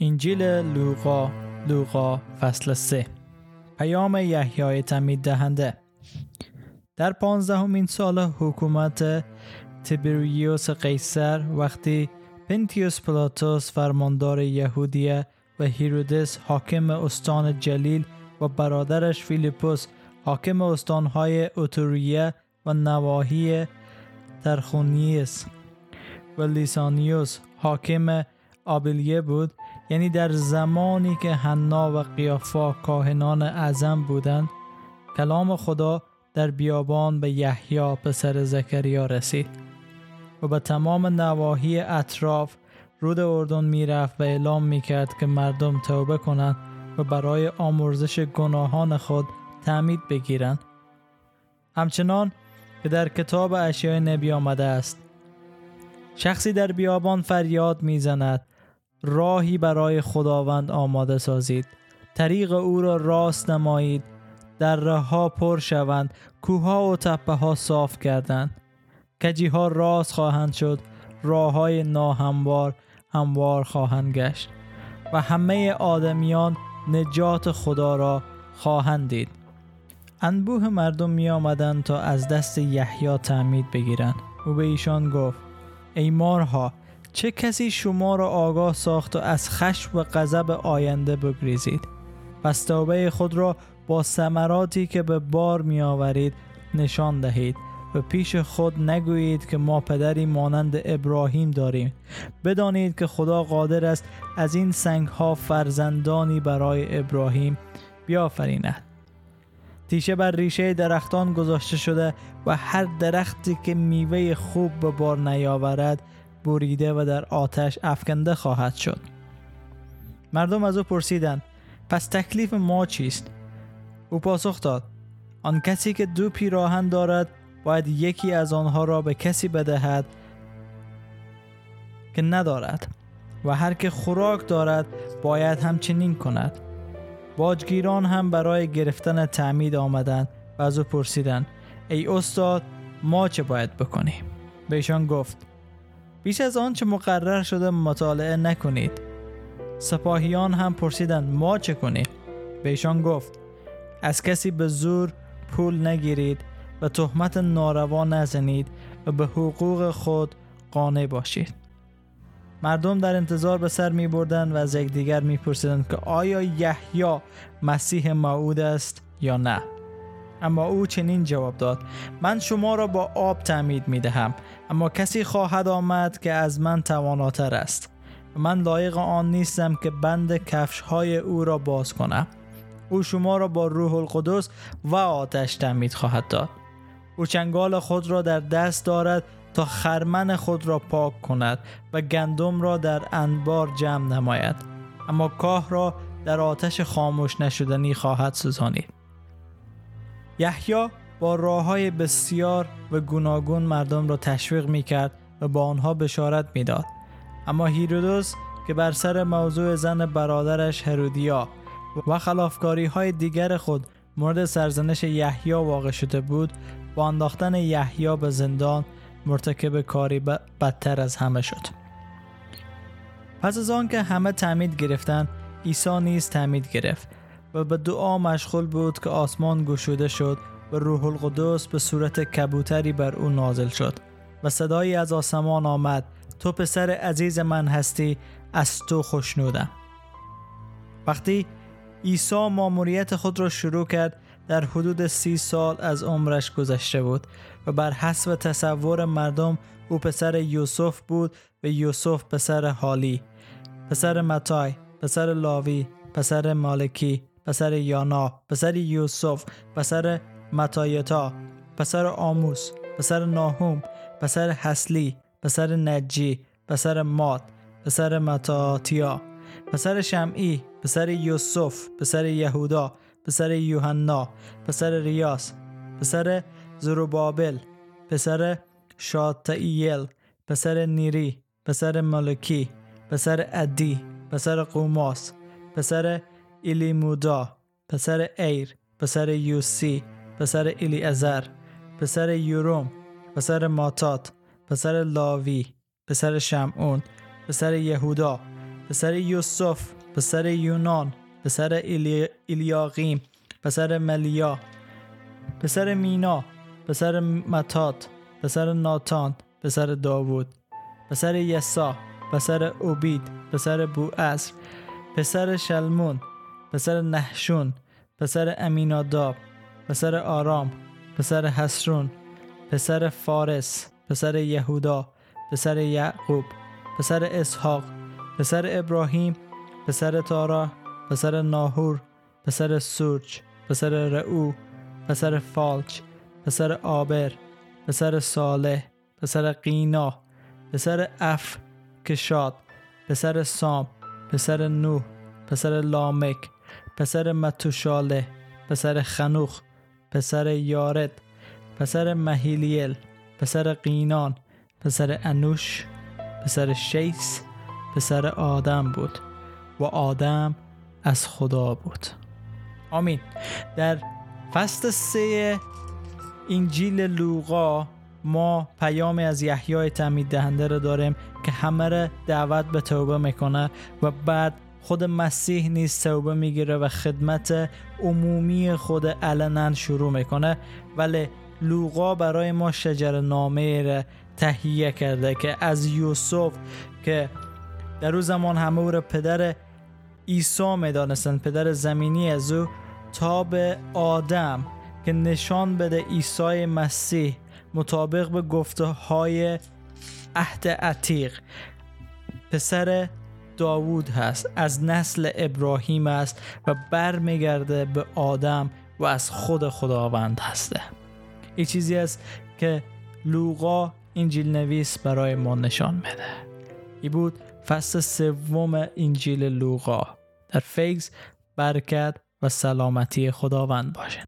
انجیل لوقا لوقا فصل 3 پیام یحیای تمید دهنده. در پانزدهمین سال حکومت تبریوس قیصر وقتی پنتیوس پلاتوس فرماندار یهودیه و هیرودس حاکم استان جلیل و برادرش فیلیپوس حاکم استانهای اوتوریه و نواحی ترخونیس و لیسانیوس حاکم آبلیه بود یعنی در زمانی که حنا و قیافا کاهنان اعظم بودند کلام خدا در بیابان به یحیی پسر زکریا رسید و به تمام نواحی اطراف رود اردن می‌رفت و اعلام می‌کرد که مردم توبه کنند و برای آمرزش گناهان خود تعمید بگیرند. همچنان که در کتاب اشیای نبی آمده است شخصی در بیابان فریاد می‌زند راهی برای خداوند آماده سازید. طریق او را راست نمایید. در ها پر شوند. کوها و تپه ها صاف کردند. کجی ها راست خواهند شد. راه های ناهموار هموار خواهند گشت. و همه آدمیان نجات خدا را خواهند دید انبوه مردم می آمدند تا از دست یحیی تعمید بگیرند. او به ایشان گفت ای مارها چه کسی شما را آگاه ساخت و از خشم و غضب آینده بگریزید؟ پس توبه خود را با ثمراتی که به بار می آورید نشان دهید. و پیش خود نگویید که ما پدری مانند ابراهیم داریم. بدانید که خدا قادر است از این سنگ ها فرزندانی برای ابراهیم بیافریند. تیشه بر ریشه درختان گذاشته شده و هر درختی که میوه خوب به بار نیاورد بریده و در آتش افکنده خواهد شد. مردم از او پرسیدند پس تکلیف ما چیست؟ او پاسخ داد آن کسی که دو پیراهن دارد باید یکی از آنها را به کسی بدهد که ندارد و هر که خوراک دارد باید همچنین کند. باجگیران هم برای گرفتن تعمید آمدند و از او پرسیدند ای استاد ما چه باید بکنیم؟ بهشان گفت بیش از آنچه مقرر شده مطالعه نکنید. سپاهیان هم پرسیدند ما چه کنیم؟ بهشان گفت از کسی به زور پول نگیرید و تهمت ناروا نزنید و به حقوق خود قانع باشید. مردم در انتظار به سر می بردن و از یکدیگر می پرسیدند که آیا یحیی مسیح موعود است یا نه. اما او چنین جواب داد من شما را با آب تعمید می دهم اما کسی خواهد آمد که از من تواناتر است. من لایق آن نیستم که بند کفش های او را باز کنم. او شما را با روح القدس و آتش تعمید خواهد داد. او چنگال خود را در دست دارد تا خرمن خود را پاک کند و گندم را در انبار جمع نماید. اما کاه را در آتش خاموش نشدنی خواهد سوزانید. یحیی با راه های بسیار و گوناگون مردم را تشویق می کرد و با آنها بشارت می‌داد. اما هیرودوس که بر سر موضوع زن برادرش هرودیا و خلافکاری های دیگر خود مورد سرزنش یحیی واقع شده بود با انداختن یحیی به زندان مرتکب کاری بدتر از همه شد پس از آن که همه تعمید گرفتن عیسی نیز تعمید گرفت و به دعا مشغول بود که آسمان گشوده شد و روح القدس به صورت کبوتری بر او نازل شد و صدایی از آسمان آمد تو پسر عزیز من هستی از تو خوشنودم وقتی عیسی ماموریت خود را شروع کرد در حدود سی سال از عمرش گذشته بود و بر حسب تصور مردم او پسر یوسف بود و یوسف پسر حالی پسر متای پسر لاوی پسر مالکی. پسر یانا پسر یوسف پسر متایتا پسر آموس پسر ناهوم پسر حسلی پسر نجی پسر مات پسر متاتیا پسر شمعی پسر یوسف پسر یهودا پسر یوحنا پسر ریاس پسر زروبابل پسر شاتئیل پسر نیری پسر ملکی پسر ادی پسر قوماس پسر ایلیمودا پسر ایر پسر یوسی پسر ازر پسر یوروم پسر ماتات پسر لاوی پسر شمعون پسر یهودا پسر یوسف پسر یونان پسر ایلیاقیم پسر ملیا پسر مینا پسر متات پسر ناتان پسر داوود پسر یسا پسر اوبید پسر بوعصر پسر شلمون پسر نحشون پسر امیناداب پسر آرام پسر حسرون پسر فارس پسر یهودا پسر یعقوب پسر اسحاق پسر ابراهیم پسر تارا پسر ناهور پسر سوچ پسر رعو پسر فالچ پسر آبر پسر صالح پسر قینا پسر اف کشاد پسر سام پسر نوح پسر لامک پسر متوشاله پسر خنوخ پسر یارد پسر مهیلیل پسر قینان پسر انوش پسر شیس پسر آدم بود و آدم از خدا بود. آمین. در فصل سه انجیل لوقا ما پیام از یحیای تعمید دهنده رو داریم که همه را دعوت به توبه می‌کنه و بعد خود مسیح نیز توبه می‌گیره و خدمت عمومی خود علنا شروع می‌کنه. ولی لوقا برای ما شجر نامه را تهیه کرده که از یوسف که در او زمان همه او را پدر عیسی می‌دانستند پدر زمینی از او تا به آدم که نشان بده عیسی مسیح مطابق به گفته های عهد عتیق پسر داوود هست از نسل ابراهیم است و برمیگرده به آدم و از خود خداوند هسته. این چیزی است که لوقا انجیل نویس برای ما نشان میده ای بود فصل سوم انجیل لوقا. در فیض برکت و سلامتی خداوند باشد.